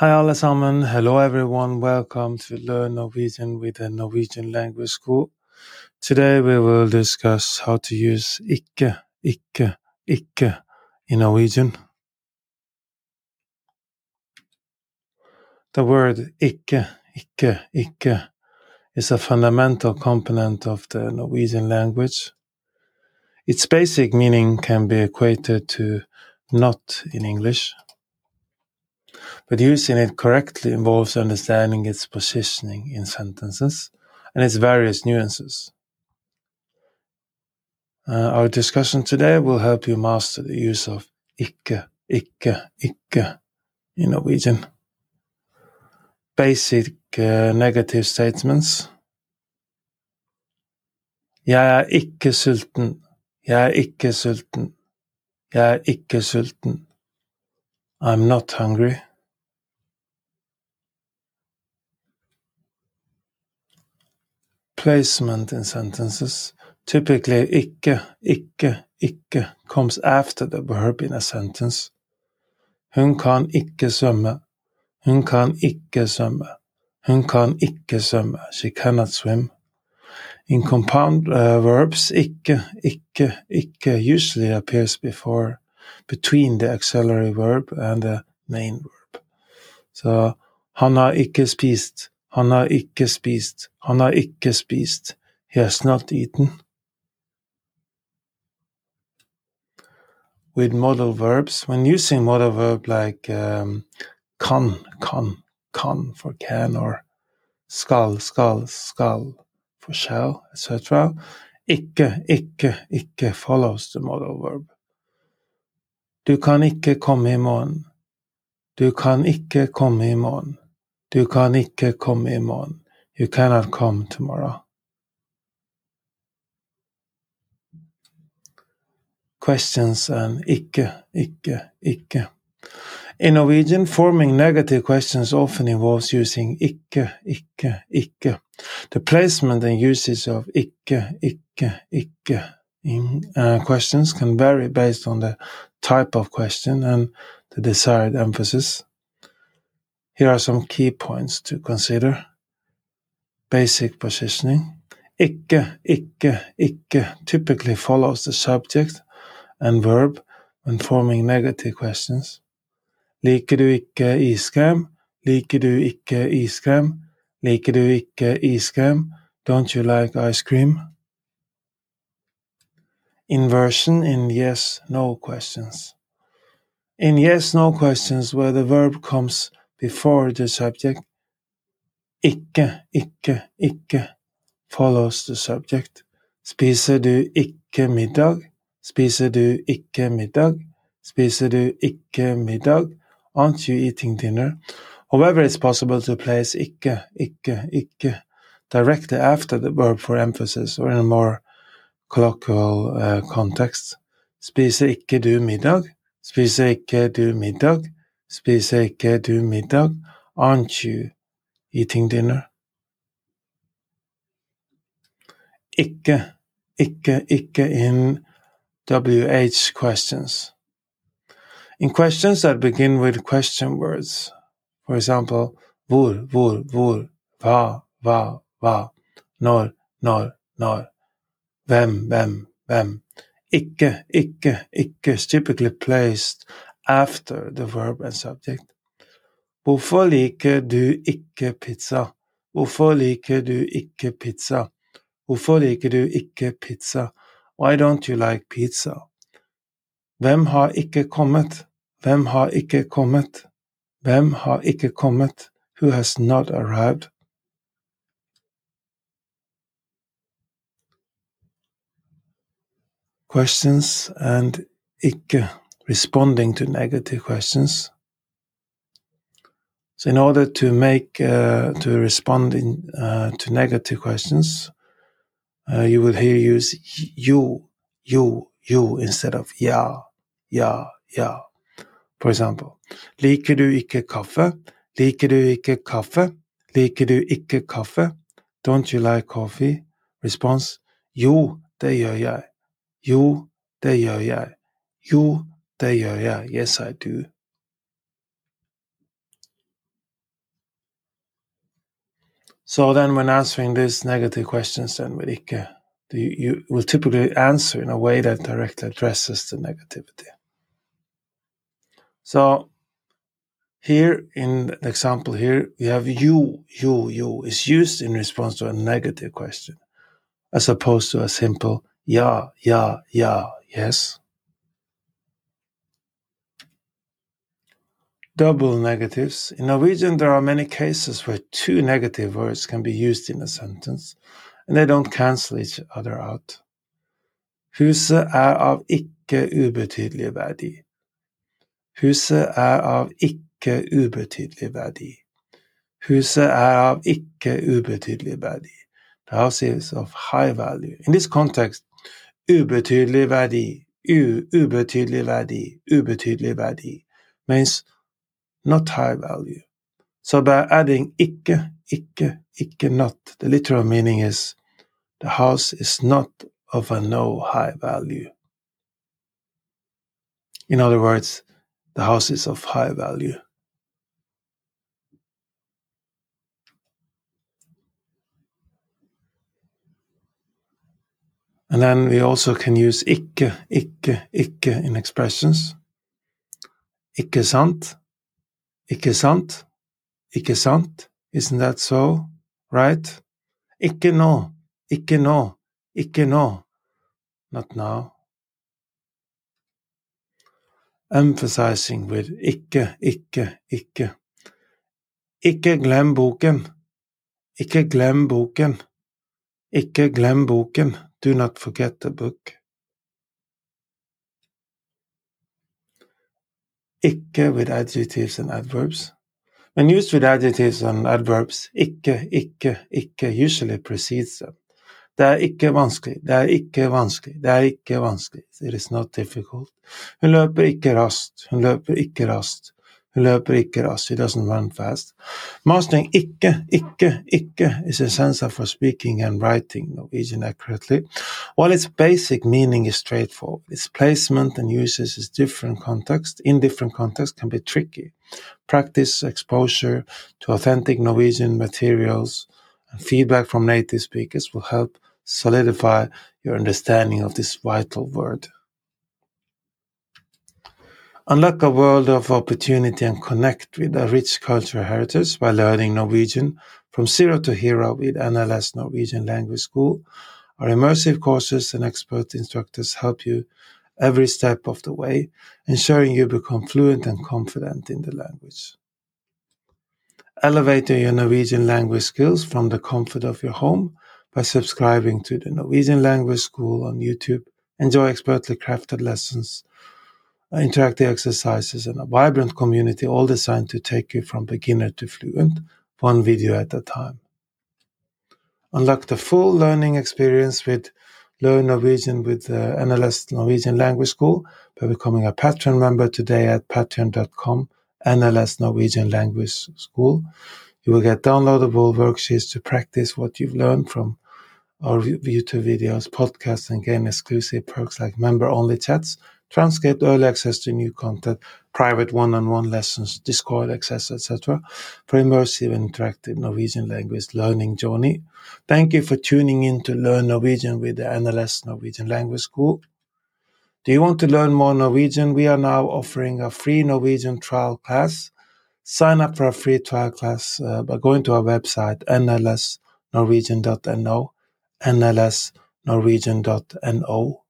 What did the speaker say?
Hi alle sammen, hello everyone, welcome to Learn Norwegian with the Norwegian Language School. Today we will discuss how to use ikke, ikke, ikke in Norwegian. The word ikke, ikke, ikke is a fundamental component of the Norwegian language. Its basic meaning can be equated to not in English but using it correctly involves understanding its positioning in sentences and its various nuances. Uh, our discussion today will help you master the use of ikke, ikke, ikke in Norwegian. Basic uh, negative statements. Jeg er ikke sulten. Jeg er ikke sulten. Jeg er ikke sulten. I'm not hungry. Placement in sentences. Typically, ikke, ikke, ikke comes after the verb in a sentence. Hun kan ikke svømme. Hun kan ikke svømme. Hun kan ikke svømme. She cannot swim. In compound uh, verbs, ikke, ikke, ikke usually appears before, between the auxiliary verb and the main verb. So, han har ikke spist. Han har ikke spist. Han har ikke spist. He has not eaten. With modal verbs, when using modal verb like um, kan, kan, kan for can, or skal, skal, skal for shall, etc., ikke, ikke, ikke follows the modal verb. Du kan ikke komme i morgen. Du kan ikke komme i morgen. Du kan komme i morgen. You cannot come tomorrow. Questions and ikke, ikke, ikke. In Norwegian, forming negative questions often involves using ikke, ikke, ikke. The placement and usage of ikke, ikke, ikke in uh, questions can vary based on the type of question and the desired emphasis. Here are some key points to consider. Basic positioning. Ikke, ikke, ikke typically follows the subject and verb when forming negative questions. Liker du ikke iskrem? Liker du ikke iskrem? Liker du ikke iskrem? Don't you like ice cream? Inversion in yes no questions. In yes no questions, where the verb comes before the subject. Ikke, ikke, ikke follows the subject. Spiser du ikke middag? Spiser du ikke middag? Spiser du ikke middag? Aren't you eating dinner? However, it's possible to place ikke, ikke, ikke directly after the verb for emphasis or in a more colloquial uh, context. Spiser ikke du middag? Spiser ikke du middag? Spiser ikke du middag? Aren't you eating dinner? Ikke, ikke, ikke in WH questions. In questions that begin with question words, for example, hvor, hvor, hvor, hva, hva, hva, når, når, når, hvem, hvem, hvem, ikke, ikke, ikke is typically placed after the verb and subject. Hvorfor liker du ikke pizza? Hvorfor liker du ikke pizza? Hvorfor liker du ikke pizza? Why don't you like pizza? Hvem har ikke kommet? Hvem har ikke kommet? Hvem har ikke kommet? Who has not arrived? Questions and ikke responding to negative questions. So, in order to make uh, to respond in, uh, to negative questions, uh, you would here use jo, jo, jo instead of ja, ja, ja. For example, liker du ikke kaffe? Liker du ikke kaffe? Liker du ikke kaffe? Don't you like coffee? Response: Jo, det gjør jeg. Jo, det gjør jeg. Jo, det gjør jeg. Yes, I do. So then, when answering these negative questions, then with ikke, you, you will typically answer in a way that directly addresses the negativity. So here in the example here, we have jo, jo, jo is used in response to a negative question, as opposed to a simple ja, ja, ja, yes. Double negatives. In Norwegian, there are many cases where two negative words can be used in a sentence, and they don't cancel each other out. Huset er av ikke ubetydelig verdi. Huset er av ikke ubetydelig verdi. Huset er av ikke ubetydelig verdi. The house is of high value. In this context, ubetydelig verdi, u, ubetydelig verdi, ubetydelig verdi means not high value. So by adding ikke, ikke, ikke not, the literal meaning is the house is not of a no high value. In other words, the house is of high value. And then we also can use ikke, ikke, ikke in expressions. Ikke sant? Ikke sant? Ikke sant? Isn't that so? Right? Ikke nå. Ikke nå. Ikke nå. Not now. Emphasizing with ikke, ikke, ikke. Ikke glem boken. Ikke glem boken. Ikke glem boken. Do not forget the book. Ikke with adjectives and adverbs. When used with adjectives and adverbs, ikke, ikke, ikke usually precedes them. Det er ikke vanskelig, det er ikke vanskelig, det er ikke vanskelig. It is not difficult. Hun løper ikke raskt, hun løper ikke raskt. Løper ikke raskt. She doesn't run fast. Mastering ikke, ikke, ikke is essential for speaking and writing Norwegian accurately. While its basic meaning is straightforward, its placement and uses is different context, in different contexts can be tricky. Practice, exposure to authentic Norwegian materials, and feedback from native speakers will help solidify your understanding of this vital word. Unlock a world of opportunity and connect with a rich cultural heritage by learning Norwegian from zero to hero with NLS Norwegian Language School. Our immersive courses and expert instructors help you every step of the way, ensuring you become fluent and confident in the language. Elevate your Norwegian language skills from the comfort of your home by subscribing to the Norwegian Language School on YouTube. Enjoy expertly crafted lessons Uh, interactive exercises, and a vibrant community, all designed to take you from beginner to fluent, one video at a time. Unlock the full learning experience with Learn Norwegian with the NLS Norwegian Language School by becoming a Patreon member today at patreon.com NLS Norwegian Language School. You will get downloadable worksheets to practice what you've learned from our YouTube videos, podcasts, and gain exclusive perks like member only chats transcript, early access to new content, private one-on-one lessons, Discord access, etc. for immersive and interactive Norwegian language learning journey. Thank you for tuning in to Learn Norwegian with the NLS Norwegian Language School. Do you want to learn more Norwegian? We are now offering a free Norwegian trial class. Sign up for a free trial class uh, by going to our website, nlsnorwegian.no, nlsnorwegian.no